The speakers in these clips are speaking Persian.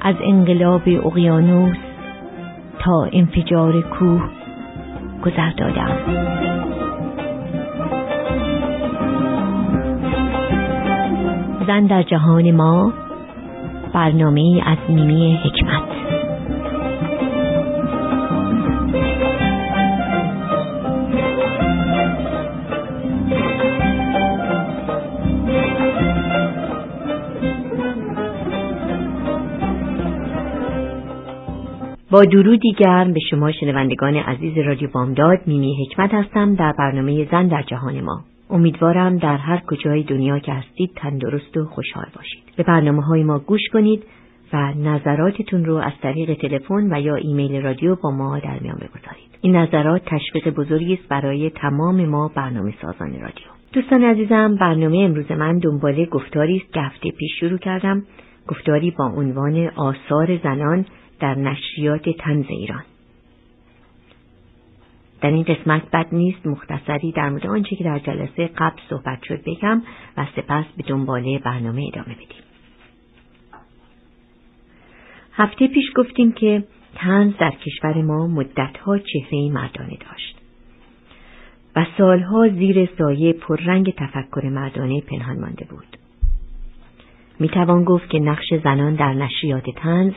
از انقلاب اقیانوس تا انفجار کوه گذر دادم. زن در جهان ما برنامه از نیمی حکمت. با درودی گرم به شما شنوندگان عزیز رادیو بامداد میمی حکمت هستم در برنامه زن در جهان ما. امیدوارم در هر کجای دنیا که هستید تندرست و خوشحال باشید. به برنامه های ما گوش کنید و نظراتتون رو از طریق تلفن و یا ایمیل رادیو با ما در میان بگذارید. این نظرات تشویق بزرگی است برای تمام ما برنامه سازان رادیو. دوستان عزیزم برنامه امروز من دنباله گفتاری است که هفته پیش شروع کردم. گفتاری با عنوان آثار زنان در نشریات تنز ایران در این قسمت بد نیست مختصری در مورد آنچه که در جلسه قبل صحبت شد بگم و سپس به دنباله برنامه ادامه بدیم هفته پیش گفتیم که تنز در کشور ما مدتها چهره مردانه داشت و سالها زیر سایه پررنگ تفکر مردانه پنهان مانده بود. می توان گفت که نقش زنان در نشریات تنز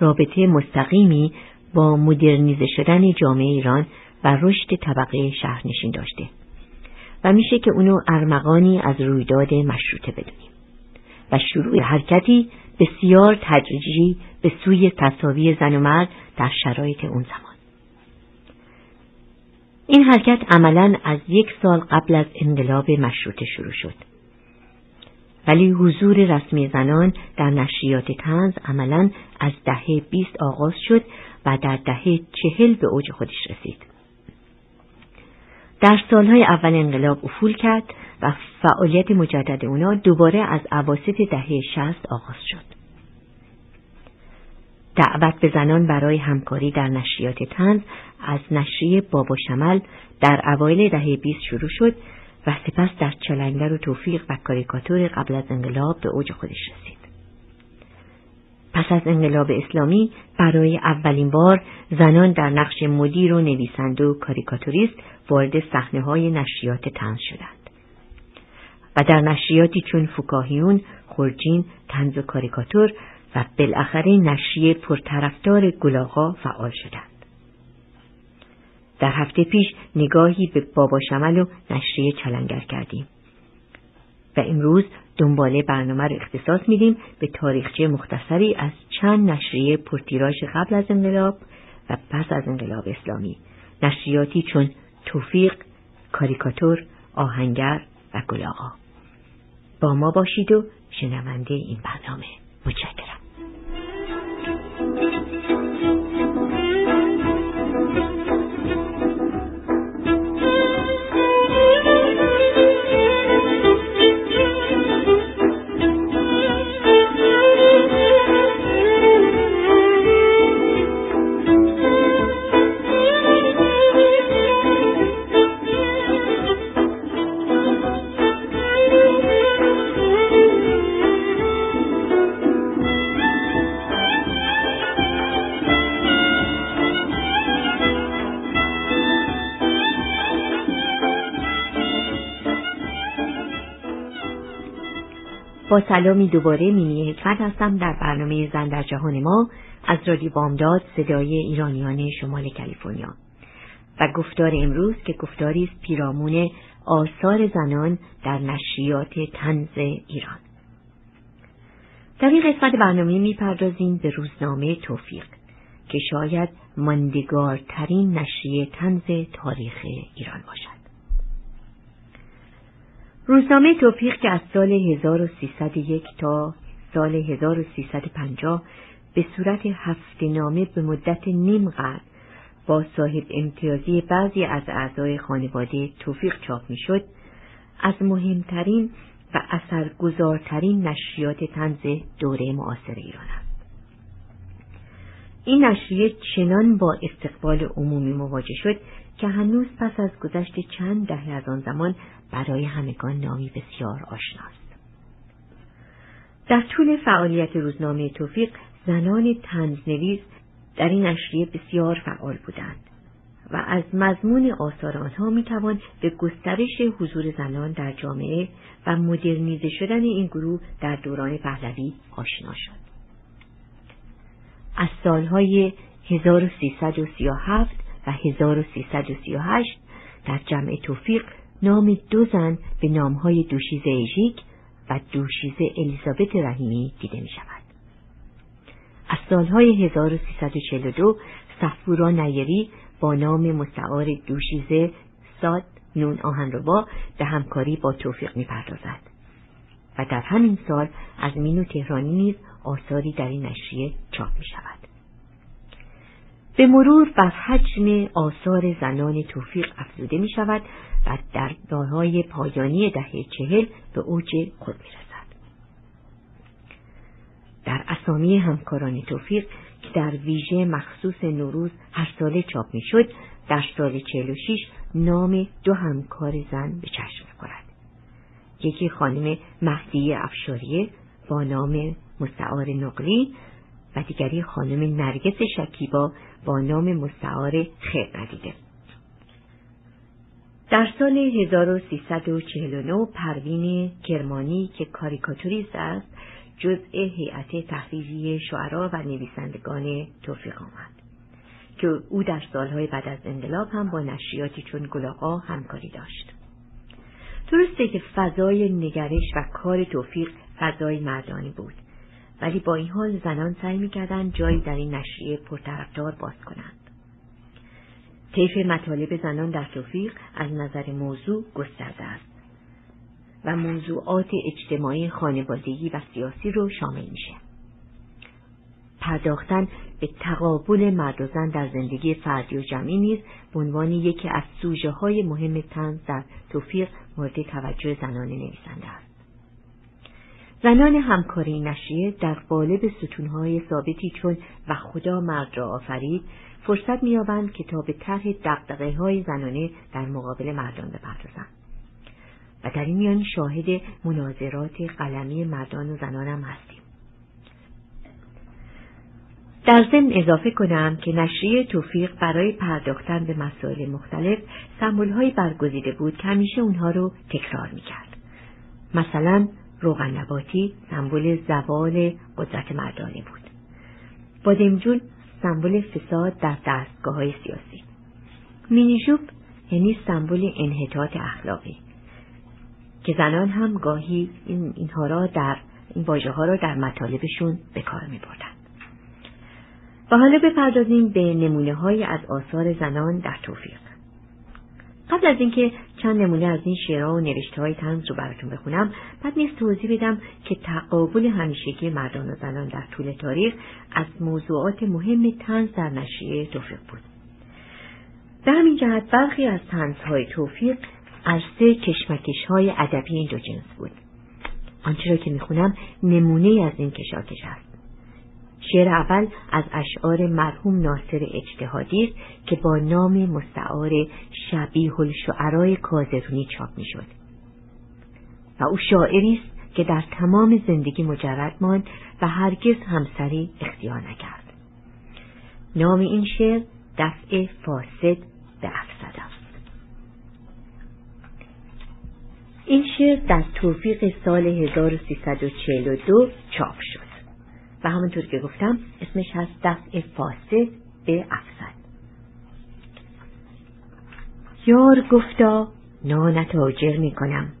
رابطه مستقیمی با مدرنیزه شدن جامعه ایران و رشد طبقه شهرنشین داشته و میشه که اونو ارمغانی از رویداد مشروطه بدونیم. و شروع حرکتی بسیار تدریجی به سوی تصاوی زن و مرد در شرایط اون زمان. این حرکت عملا از یک سال قبل از انقلاب مشروطه شروع شد. ولی حضور رسمی زنان در نشریات تنز عملا از دهه بیست آغاز شد و در دهه چهل به اوج خودش رسید. در سالهای اول انقلاب افول کرد و فعالیت مجدد اونا دوباره از عواسط دهه شست آغاز شد. دعوت به زنان برای همکاری در نشریات تنز از نشریه بابا شمل در اوایل دهه بیست شروع شد و سپس در چلنگر و توفیق و کاریکاتور قبل از انقلاب به اوج خودش رسید. پس از انقلاب اسلامی برای اولین بار زنان در نقش مدیر و نویسنده و کاریکاتوریست وارد صحنه های نشریات تنز شدند و در نشریاتی چون فکاهیون، خورجین، تنز و کاریکاتور و بالاخره نشریه پرطرفدار گلاغا فعال شدند. در هفته پیش نگاهی به بابا شمل و نشریه چلنگر کردیم. و امروز دنباله برنامه رو اختصاص میدیم به تاریخچه مختصری از چند نشریه پرتیراژ قبل از انقلاب و پس از انقلاب اسلامی. نشریاتی چون توفیق، کاریکاتور، آهنگر و گلاغا با ما باشید و شنونده این برنامه. سلامی دوباره مینی حکمت هستم در برنامه زن در جهان ما از رادیو بامداد صدای ایرانیان شمال کالیفرنیا. و گفتار امروز که گفتاری است پیرامون آثار زنان در نشریات تنز ایران. در این قسمت برنامه می‌پردازیم به روزنامه توفیق که شاید ماندگارترین نشریه تنز تاریخ ایران باشد. روزنامه توفیق که از سال 1301 تا سال 1350 به صورت هفته نامه به مدت نیم قرن با صاحب امتیازی بعضی از اعضای خانواده توفیق چاپ می‌شد از مهمترین و اثرگذارترین نشریات تنز دوره معاصر ایران است. این نشریه چنان با استقبال عمومی مواجه شد که هنوز پس از گذشت چند دهه از آن زمان برای همگان نامی بسیار آشناست در طول فعالیت روزنامه توفیق زنان تنزنویس در این نشریه بسیار فعال بودند و از مضمون آثار آنها می‌توان به گسترش حضور زنان در جامعه و مدرنیزه شدن این گروه در دوران پهلوی آشنا شد. از سالهای 1337 و 1338 در جمع توفیق نام دو زن به نامهای دوشیزه ایژیک و دوشیزه الیزابت رحیمی دیده می شود. از سالهای 1342 صفورا نیری با نام مستعار دوشیزه ساد نون آهنربا به همکاری با توفیق می پردازد. و در همین سال از مینو تهرانی نیز آثاری در این نشریه چاپ می شود. به مرور بر حجم آثار زنان توفیق افزوده می شود و در دارهای پایانی دهه چهل به اوج خود می رسد. در اسامی همکاران توفیق که در ویژه مخصوص نوروز هر ساله چاپ می شد در سال 46 نام دو همکار زن به چشم. یکی خانم مهدی افشاریه با نام مستعار نقلی و دیگری خانم نرگس شکیبا با نام مستعار خیر ندیده. در سال 1349 پروین کرمانی که کاریکاتوریست است جزء هیئت تحریری شعرا و نویسندگان توفیق آمد که او در سالهای بعد از انقلاب هم با نشریاتی چون گلاغا همکاری داشت. درسته که فضای نگرش و کار توفیق فضای مردانی بود ولی با این حال زنان سعی می‌کردند جایی در این نشریه پرطرفدار باز کنند طیف مطالب زنان در توفیق از نظر موضوع گسترده است و موضوعات اجتماعی خانوادگی و سیاسی رو شامل میشه. پرداختن به تقابل مرد و زن در زندگی فردی و جمعی نیز به عنوان یکی از سوژه های مهم تنز در توفیق مورد توجه زنان نویسنده است. زنان همکاری نشریه در قالب ستونهای ثابتی چون و خدا مرد را آفرید فرصت مییابند که تا به طرح دقدقه های زنانه در مقابل مردان بپردازند. و در این میان شاهد مناظرات قلمی مردان و زنان هم هستیم. در ضمن اضافه کنم که نشریه توفیق برای پرداختن به مسائل مختلف سمبولهایی برگزیده بود که همیشه اونها رو تکرار می‌کرد. مثلا روغن نباتی زوال قدرت مردانه بود. بادمجون سمبل فساد در دستگاه های سیاسی. مینیجوب یعنی سمبل انحطاط اخلاقی که زنان هم گاهی این اینها را در این واژه ها را در مطالبشون به کار می بردن. و حالا بپردازیم به نمونه های از آثار زنان در توفیق. قبل از اینکه چند نمونه از این شعرها و نوشته های تنز رو براتون بخونم. بعد نیست توضیح بدم که تقابل همیشگی مردان و زنان در طول تاریخ از موضوعات مهم تنز در نشریه توفیق بود. در همین جهت برخی از تنزهای توفیق عرصه کشمکش های ادبی این دو جنس بود. آنچه را که می‌خونم نمونه از این کشاکش است. شعر اول از اشعار مرحوم ناصر اجتهادی است که با نام مستعار شبیه الشعرای کازرونی چاپ می‌شد. و او شاعری است که در تمام زندگی مجرد ماند و هرگز همسری اختیار نکرد. نام این شعر دفع فاسد به افسد است. این شعر در توفیق سال 1342 چاپ شد. و همونطور که گفتم اسمش هست دفع فاسد به افسد. یار گفتا نانت آجر می کنم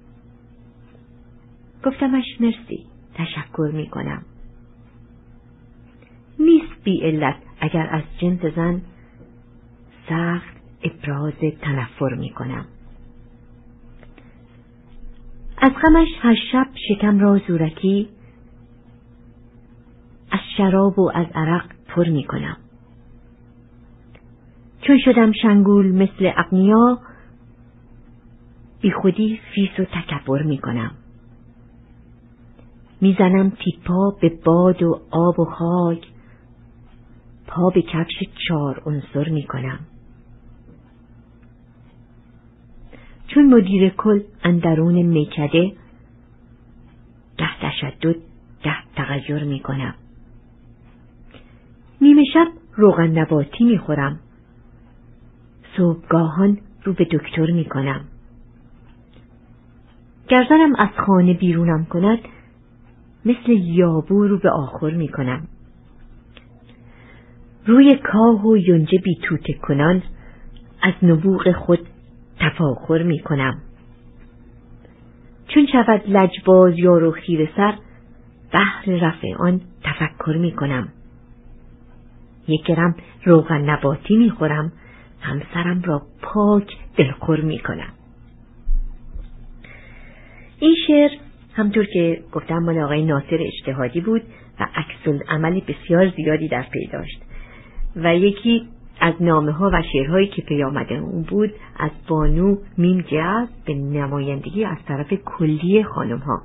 گفتمش مرسی تشکر می کنم نیست بی علت اگر از جنس زن سخت ابراز تنفر می کنم از غمش هر شب شکم را زورکی شراب و از عرق پر می کنم. چون شدم شنگول مثل اغنیا بی خودی فیس و تکبر می کنم. می‌زنم تیپا به باد و آب و خاک پا به کفش چار عنصر می کنم. چون مدیر کل اندرون میکده ده تشدد ده تغییر می کنم. نیمه شب روغن نباتی می خورم. صبحگاهان رو به دکتر می کنم. گرزنم از خانه بیرونم کند مثل یابو رو به آخر می کنم. روی کاه و یونجه بی توته کنان از نبوغ خود تفاخر می کنم. چون شود لجباز یا رو خیر سر بحر رفع آن تفکر می کنم. یک گرم روغن نباتی می خورم همسرم را پاک دلخور می کنم. این شعر همونطور که گفتم مال آقای ناصر اجتهادی بود و عکس عمل بسیار زیادی در پی داشت و یکی از نامه ها و شعرهایی که پیامد اون بود از بانو میم جیم به نمایندگی از طرف کلیه خانم ها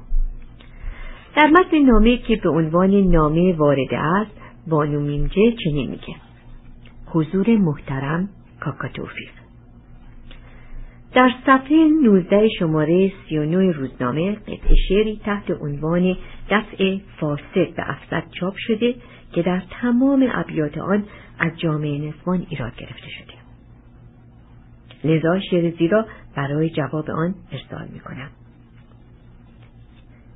در متن نامه که به عنوان نامه وارده است بانو میم جیم چنین میگه. حضور محترم کاکا توفیق. در صفحه 19 شماره 39 روزنامه قطع شعری تحت عنوان دفع فاسد به افسد چاپ شده که در تمام ابیات آن از جامعه نسوان ایراد گرفته شده. لذا شعر زیرا برای جواب آن ارسال می کنم.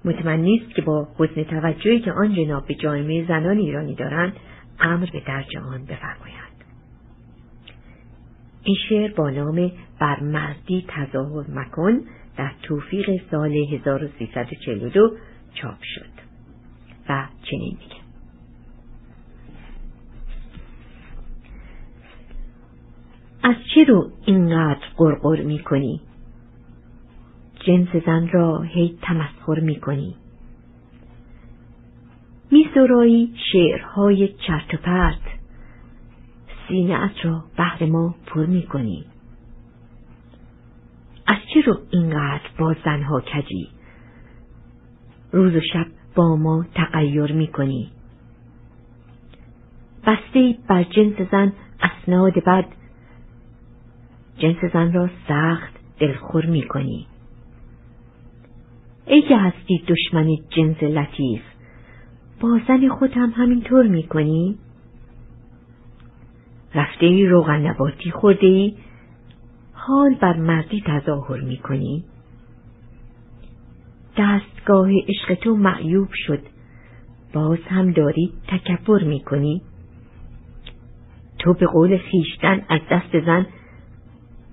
مطمئن نیست که با حسن توجهی که آن جناب به جامعه زنان ایرانی دارند امر به درج آن بفرمایند این شعر با نام بر مردی تظاهر مکن در توفیق سال 1342 چاپ شد و چنین میگه از چه رو اینقدر قرقر می کنی؟ جنس زن را هی تمسخر می کنی. می سرایی شعرهای چرت و پرت سینه را بهر ما پر می کنی. از چه رو اینقدر با زنها کجی؟ روز و شب با ما تغییر می کنی. بسته بر جنس زن اسناد بد جنس زن را سخت دلخور می کنی. ای که هستی دشمن جنس لطیف با زن خود هم همینطور می کنی؟ رفته ای روغن نباتی خورده ای حال بر مردی تظاهر می کنی؟ دستگاه عشق تو معیوب شد باز هم داری تکبر می کنی؟ تو به قول خیشتن از دست زن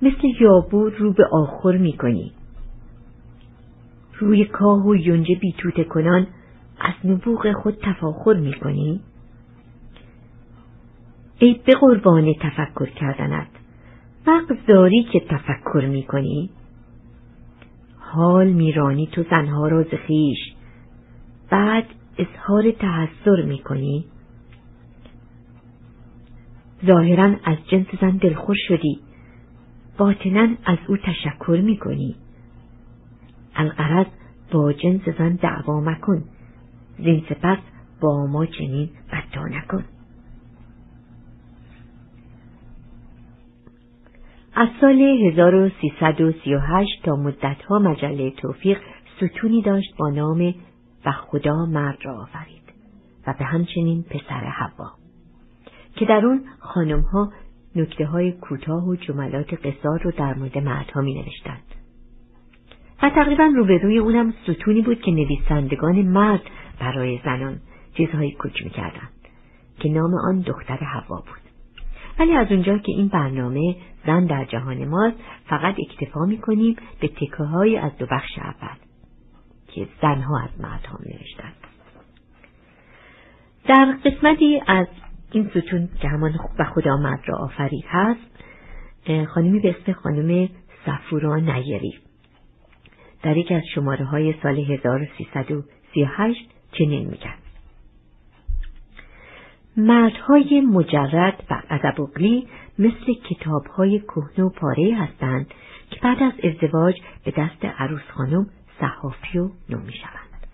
مثل یابور رو به آخر می کنی. روی کاه و یونجه بیتوته کنان از نبوغ خود تفاخر می کنی؟ ای به قربان تفکر کردنت وقت داری که تفکر می کنی؟ حال میرانی تو زنها را زخیش بعد اظهار تحسر می کنی؟ ظاهرا از جنس زن دلخور شدی باطنا از او تشکر می کنی. القرض با جنس زن دعوا مکن. زین سپس با ما چنین بدا نکن. از سال 1338 تا مدتها مجله توفیق ستونی داشت با نام و خدا مرد را آفرید و به همچنین پسر حوا. که در اون خانمها نکته های کوتاه و جملات قصار رو در مورد مردها می نوشتند. تقریبا روبروی اونم ستونی بود که نویسندگان مرد برای زنان چیزهایی کوچ می کردند که نام آن دختر هوا بود. ولی از اونجا که این برنامه زن در جهان ماست فقط اکتفا می کنیم به تکه های از دو بخش اول که زنها از مردها نوشتند. در قسمتی از این ستون که همان و خدا مرد را آفرید هست خانمی به اسم خانم سفورا نیری در یکی از شماره های سال 1338 چنین میگن مردهای مجرد و ادبوغلی مثل کتابهای کهنه و پاره هستند که بعد از ازدواج به دست عروس خانم صحافی و نو می شوند.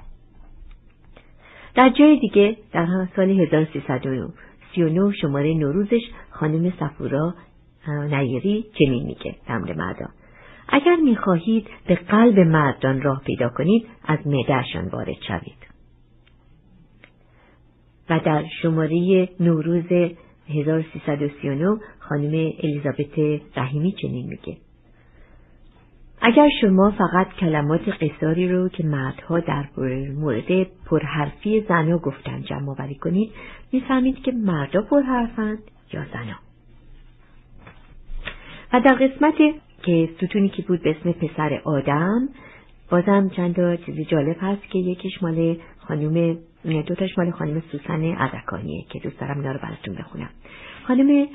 در جای دیگه در سال 1339 شماره نوروزش خانم صفورا نیری چنین میگه در مردا اگر می‌خواهید به قلب مردان راه پیدا کنید از معدهشان وارد شوید. و در شماره نوروز 1339 خانم الیزابت رحیمی چنین میگه. اگر شما فقط کلمات قصاری رو که مردها در مورد پرحرفی زنا گفتن جمع آوری کنید می‌فهمید که مردا پرحرفند یا زنا. و در قسمت که ستونی که بود به اسم پسر آدم بازم چند تا چیزی جالب هست که یکیش مال خانم دوتاش مال خانم سوسن عدکانیه که دوست دارم اینا براتون بخونم خانم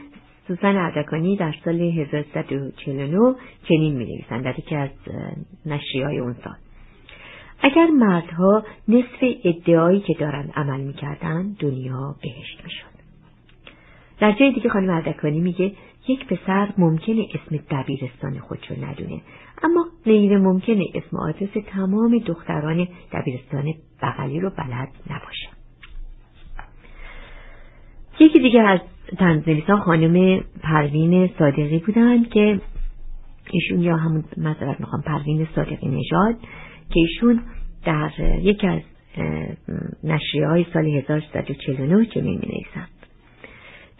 سوزن اردکانی در سال 1349 چنین می نویسند در یکی از نشری های اون سال. اگر مردها نصف ادعایی که دارند عمل می‌کردند دنیا بهشت می‌شد. در جای دیگه خانم اردکانی میگه یک پسر ممکنه اسم دبیرستان خودشو ندونه اما غیر ممکنه اسم آدرس تمام دختران دبیرستان بغلی رو بلد نباشه. یکی دیگه از تنظیمیسان خانم پروین صادقی بودن که ایشون یا همون مذارت می‌خوام پروین صادقی نژاد که ایشون در یکی از نشریه های سال 1349 چنین می نویسند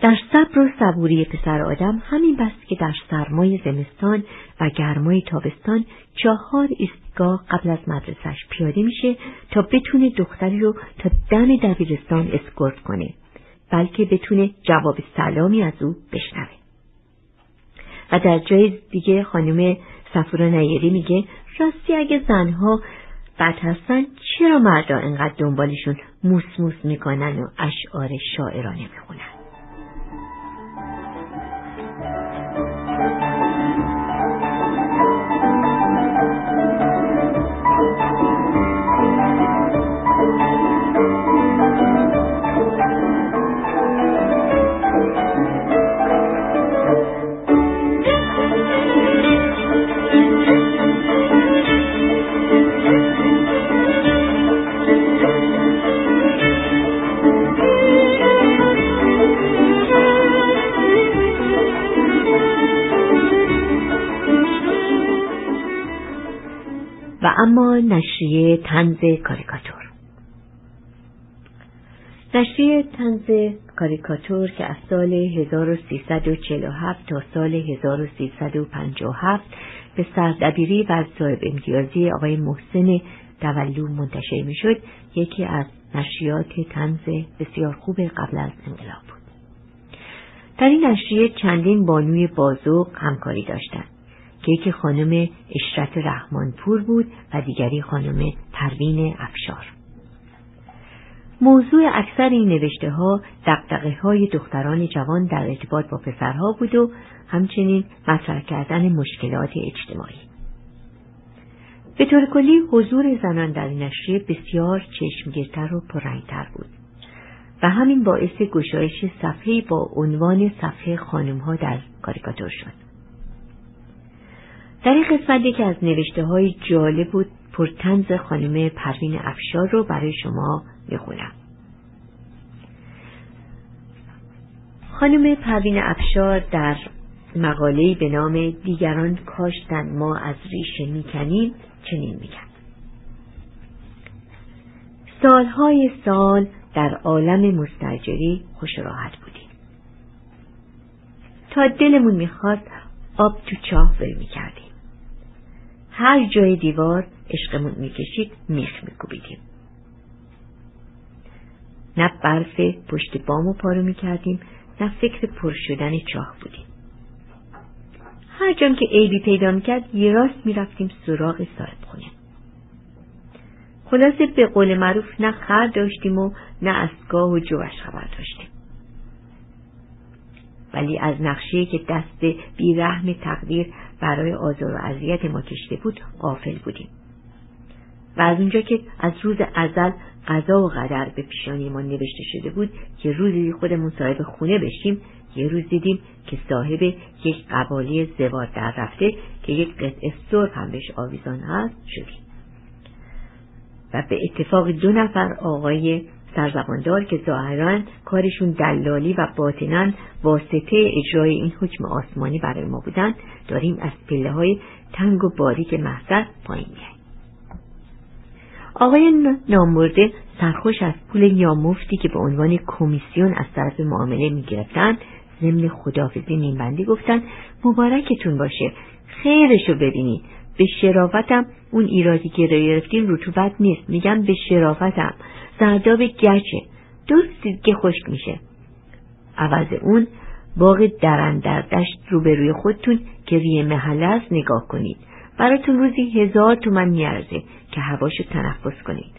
در صبر و صبوری پسر آدم همین بست که در سرمای زمستان و گرمای تابستان چهار ایستگاه قبل از مدرسش پیاده میشه تا بتونه دختری رو تا دم دبیرستان اسکورت کنه بلکه بتونه جواب سلامی از او بشنوه. و در جای دیگه خانم سفورا نیری میگه راستی اگه زنها بد هستن چرا مردا انقدر دنبالشون موس موس می‌کنن و اشعار شاعرانه می‌خونن؟ اما نشریه تنز کاریکاتور. نشریه تنز کاریکاتور که از سال 1347 تا سال 1357 به سردبیری و صاحب امتیازی آقای محسن دولو منتشر می‌شد یکی از نشریات تنز بسیار خوب قبل از انقلاب بود. در این نشریه چندین بانوی بازوق همکاری داشتند. که یکی خانم اشرت رحمانپور بود و دیگری خانم پروین افشار. موضوع اکثر این نوشته ها دقدقه های دختران جوان در ارتباط با پسرها بود و همچنین مطرح کردن مشکلات اجتماعی. به طور کلی حضور زنان در این نشریه بسیار چشمگیرتر و پررنگتر بود و همین باعث گشایش صفحه با عنوان صفحه خانم ها در کاریکاتور شد. در این قسمت یکی از نوشته های جالب بود پرتنز خانم پروین افشار رو برای شما می‌خونم. خانم پروین افشار در مقاله‌ای به نام دیگران کاشتن ما از ریشه می‌کنیم چنین میگن سالهای سال در عالم مستجری خوش راحت بودیم. تا دلمون می‌خواست آب تو چاه ول می‌کردیم. هر جای دیوار عشقمون می‌کشید میخ میکوبیدیم. نه برف پشت بامو پارو می‌کردیم نه فکر پر شدن چاه بودیم. هر جام که عیبی پیدا می‌کرد یه راست می‌رفتیم سراغ صاحب خونه. خلاصه به قول معروف نه خر داشتیم و نه اسگاه و جوش خبر داشتیم. ولی از نقشه که دست بیرحم تقدیر برای آزار و اذیت ما کشته بود غافل بودیم. و از اونجا که از روز ازل قضا و قدر به پیشانی ما نوشته شده بود که روزی خودمون صاحب خونه بشیم یه روز دیدیم که صاحب یک قبالی زوار در رفته که یک قطعه سرب هم بهش آویزان هست شدیم. و به اتفاق دو نفر آقای سرزباندار که ظاهرا کارشون دلالی و باطنا واسطه اجرای این حکم آسمانی برای ما بودن داریم از پله های تنگ و باریک محضر پایین میاییم آقای نامورده سرخوش از پول یامفتی که به عنوان کمیسیون از طرف معامله می‌گرفتند ضمن خدافزی نیمبندی گفتن مبارکتون باشه خیرشو ببینید. به شرافتم. اون ایرادی که را گرفتیم رطوبت نیست. میگم به شرافتم. زرداب گچه. درست که خشک میشه. عوض اون باغ درن در دشت روبروی خودتون که ریه محله است نگاه کنید. براتون روزی هزار تومن میارزه که هواشو تنفس کنید.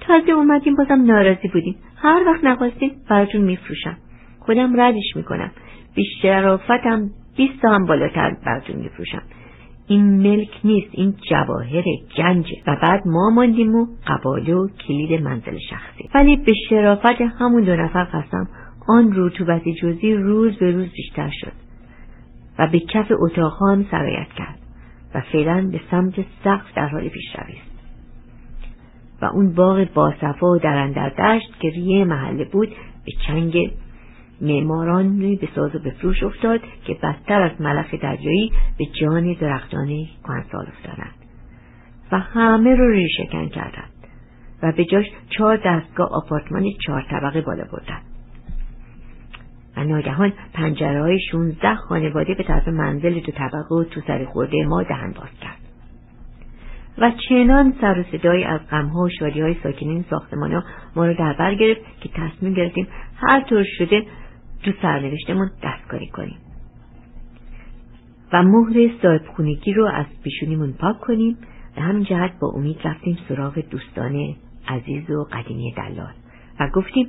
تازه اومدیم بازم ناراضی بودیم. هر وقت نخواستیم براتون میفروشم. خودم ردش می‌کنم. به شرافتم بیست هم بالاتر براتون میفروشم. این ملک نیست این جواهر گنجه و بعد ما ماندیم و قباله و کلید منزل شخصی. ولی به شرافت همون دو نفر قسم آن رطوبت جزی روز به روز بیشتر شد و به کف اتاقها هم سرایت کرد و فعلا به سمت سقف در حال پیشروی است و اون باغ باصفا و درندر دشت که ریه محله بود به چنگ معماران به ساز و به فروش افتاد که بدتر از ملخ دریایی به جان درختان کهنسال افتادند و همه رو ریشکن کردند و به جاش چهار دستگاه آپارتمان چهار طبقه بالا بردند. و ناگهان پنجره های شونزده خانواده به طرف منزل دو طبقه و تو سر خورده ما دهن باز کرد. و چنان سر و صدایی از غمها و شادی های ساکنین ساختمان ها ما رو در بر گرفت که تصمیم گرفتیم هر طور شده تو سرنوشتمون دستکاری کنیم. و مهر صاحب خونگی رو از پیشونیمون پاک کنیم. و همین جهت با امید رفتیم سراغ دوستان عزیز و قدیمی دلال. و گفتیم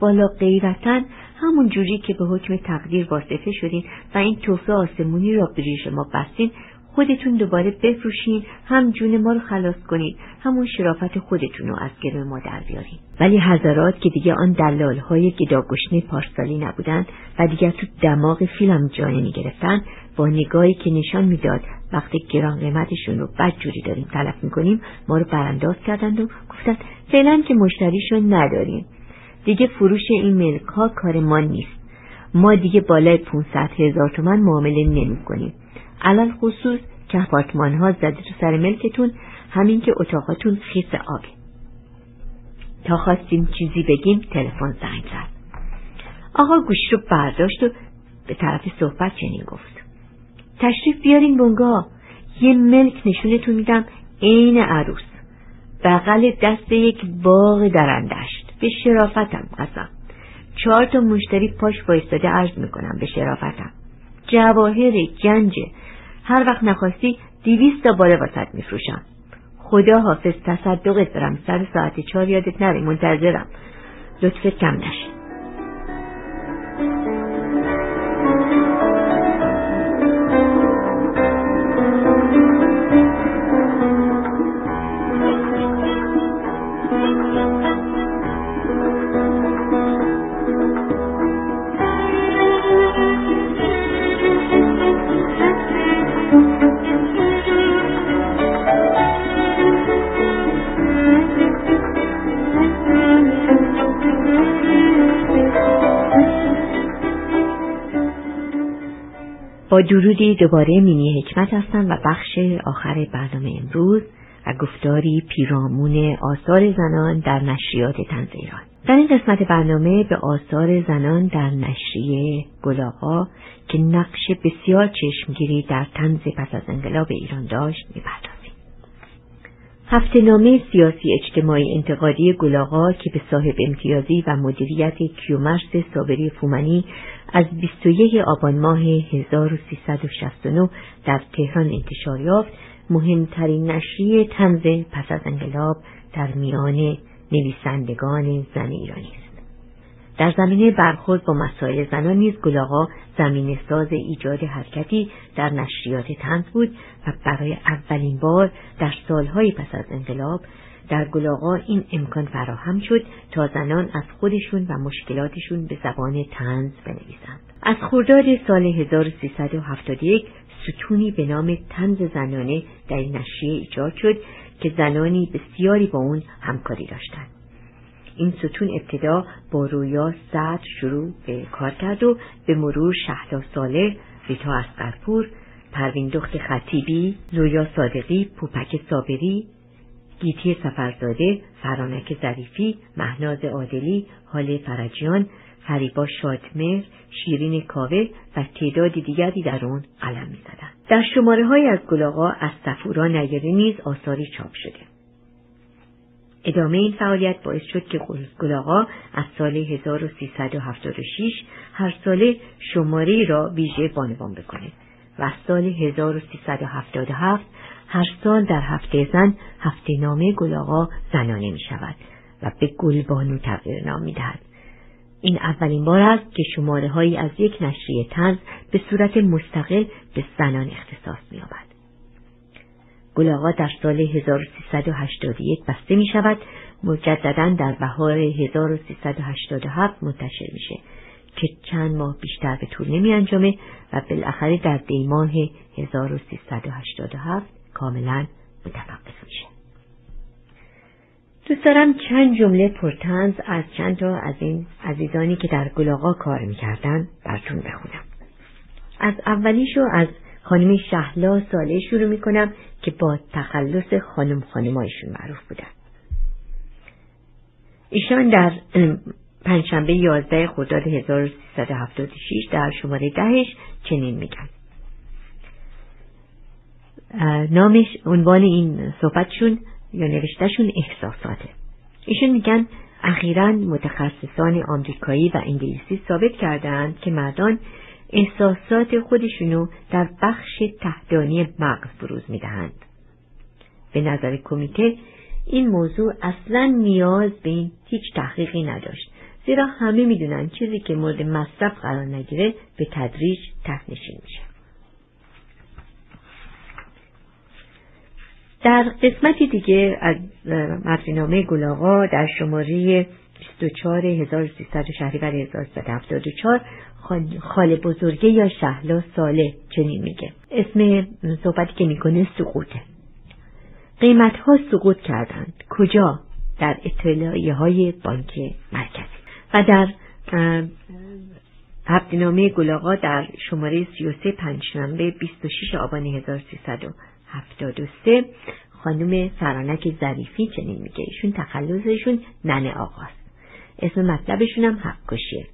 بالا غیرتا همون جوری که به حکم تقدیر واسطه شدین و این توفه آسمونی را به ریش ما بستین خودتون دوباره بفروشین هم جون ما رو خلاص کنید همون شرافت خودتون رو از گرم ما در بیارین. ولی حضرات که دیگه آن دلال های گداگشنه پارسالی نبودند و دیگه تو دماغ فیلم جای می گرفتن با نگاهی که نشان می‌داد وقتی گران قیمتشون رو بد جوری داریم تلف می‌کنیم ما رو برانداز کردند و گفتند فعلا که مشتریشون نداریم. دیگه فروش این ملک ها کار ما نیست. ما دیگه بالای 500 هزار تومن معامله نمی کنیم علال خصوص که اپارتمان ها زده تو سر ملکتون همین که اتاقاتون خیس آبه. تا خواستیم چیزی بگیم تلفن زنگ زد. آقا گوش رو برداشت و به طرف صحبت چنین گفت. تشریف بیارین بونگا. یه ملک نشونتون میدم عین عروس. بغل دست یک باغ درندشت به شرافتم قسم. چهار تا مشتری پاش وایستاده عرض می‌کنم به شرافتم. جواهر گنجه هر وقت نخواستی دیویست تا بالا واسط میفروشم. خدا حافظ تصدقت برم سر ساعت چهار یادت نره منتظرم. لطفت کم نشه. درودی دوباره مینی حکمت هستم و بخش آخر برنامه امروز و گفتاری پیرامون آثار زنان در نشریات تنز ایران. در این قسمت برنامه به آثار زنان در نشریه گلاغا که نقش بسیار چشمگیری در تنز پس از انقلاب ایران داشت می‌پردازیم. هفته نامه سیاسی اجتماعی انتقادی گلاغا که به صاحب امتیازی و مدیریت کیومرس صابری فومنی از 21 آبان ماه 1369 در تهران انتشار یافت مهمترین نشریه تنز پس از انقلاب در میان نویسندگان زن ایرانی است. در زمینه برخورد با مسائل زنان نیز گلاغا زمین ساز ایجاد حرکتی در نشریات تنز بود و برای اولین بار در سالهای پس از انقلاب در گلاغا این امکان فراهم شد تا زنان از خودشون و مشکلاتشون به زبان تنز بنویسند. از خرداد سال 1371 ستونی به نام تنز زنانه در این نشریه ایجاد شد که زنانی بسیاری با اون همکاری داشتند. این ستون ابتدا با رویا سعد شروع به کار کرد و به مرور شهلا ساله، ریتا اسقرپور، پروین دخت خطیبی، زویا صادقی، پوپک صابری، گیتی سفرزاده، فرانک ظریفی، مهناز عادلی، حال فرجیان، فریبا شادمر، شیرین کاوه و تعداد دیگری در آن قلم می‌زدند در شماره های از گلاغا از صفورا نیاره نیز آثاری چاپ شده. ادامه این فعالیت باعث شد که گلاغا از سال 1376 هر ساله شماره را ویژه بانوان بکنه و از سال 1377 هر سال در هفته زن هفته نامه گلاغا زنانه می شود و به گلبانو تغییر نام می دهد. این اولین بار است که شماره هایی از یک نشریه تنز به صورت مستقل به زنان اختصاص می آمد. گلاغا در سال 1381 بسته می شود مجددا در بهار 1387 منتشر میشه که چند ماه بیشتر به طول نمی انجامه و بالاخره در دیماه 1387 کاملا متوقف میشه. دوست دارم چند جمله پرتنز از چند تا از این عزیزانی که در گلاغا کار می‌کردن براتون بخونم. از اولیشو از خانم شهلا ساله شروع می‌کنم که با تخلص خانم خانمایشون معروف بودن. ایشان در پنجشنبه 11 خرداد 1376 در شماره دهش چنین میگن نامش عنوان این صحبتشون یا نوشتهشون احساساته ایشون میگن اخیرا متخصصان آمریکایی و انگلیسی ثابت کردند که مردان احساسات خودشونو در بخش تهدانی مغز بروز می‌دهند. به نظر کمیته این موضوع اصلا نیاز به این هیچ تحقیقی نداشت زیرا همه می‌دونن چیزی که مورد مصرف قرار نگیره به تدریج تهنشین میشه. در قسمتی دیگه از مدرینامه گلاغا در شماره 24 1300 شهریور 1374 خال بزرگه یا شهلا ساله چنین میگه. اسم صحبتی که می‌کنه سقوطه. قیمت ها سقوط کردند. کجا؟ در اطلاعیه های بانک مرکزی. و در هفتنامه گلاغا در شماره 33 پنجشنبه 26 آبان 1373 خانم فرانک ظریفی چنین میگه. ایشون تخلصشون ننه آقاست. اسم مطلبشون هم حق کشیه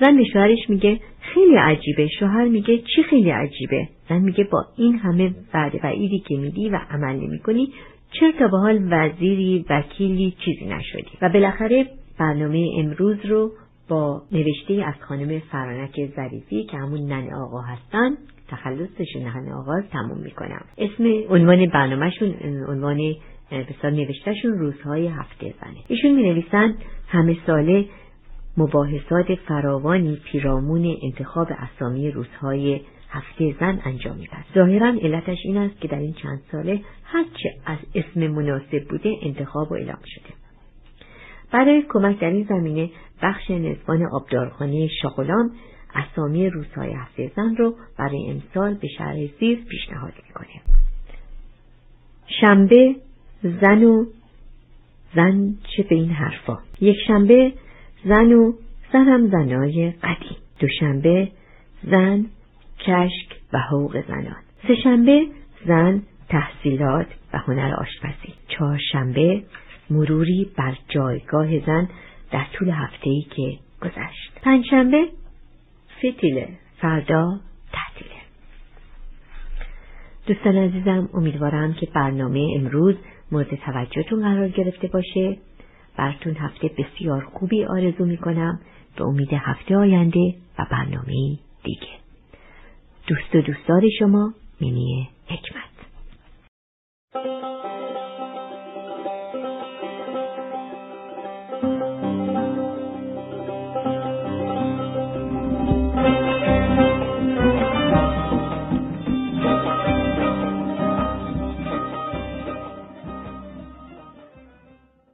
زن به شوهرش میگه خیلی عجیبه. شوهر میگه چی خیلی عجیبه؟ زن میگه با این همه وعده و ایدی که میدی و عمل نمی‌کنی چرا تا به حال وزیری وکیلی چیزی نشدی؟ و بالاخره برنامه امروز رو با نوشته از خانم فرانک ظریفی که همون نن آقا هستن تخلصش نن آقا تموم می‌کنم. اسم عنوان برنامهشون عنوان بسیار نوشتهشون روزهای هفته زنه. ایشون می نویسن همه ساله مباحثات فراوانی پیرامون انتخاب اسامی روزهای هفته زن انجام میدن ظاهرا علتش این است که در این چند ساله هرچه از اسم مناسب بوده انتخاب و اعلام شده. برای کمک در این زمینه بخش نزبان آبدارخانه شاغلام اسامی روزهای هفته زن رو برای امسال به شهر زیر پیشنهاد می‌کنه. شنبه زن و زن چه به این حرفا؟ یک شنبه زن و زنم زنای قدیم. دوشنبه زن کشک و حقوق زنان. سهشنبه زن تحصیلات و هنر آشپزی. چهارشنبه مروری بر جایگاه زن در طول هفته‌ای که گذشت. پنجشنبه فتیله فردا تعطیله. دوستان عزیزم امیدوارم که برنامه امروز مورد توجهتون قرار گرفته باشه. براتون هفته بسیار خوبی آرزو می‌کنم. به امید هفته آینده و برنامه دیگه. دوست و دوستدار شما مینی حکمت.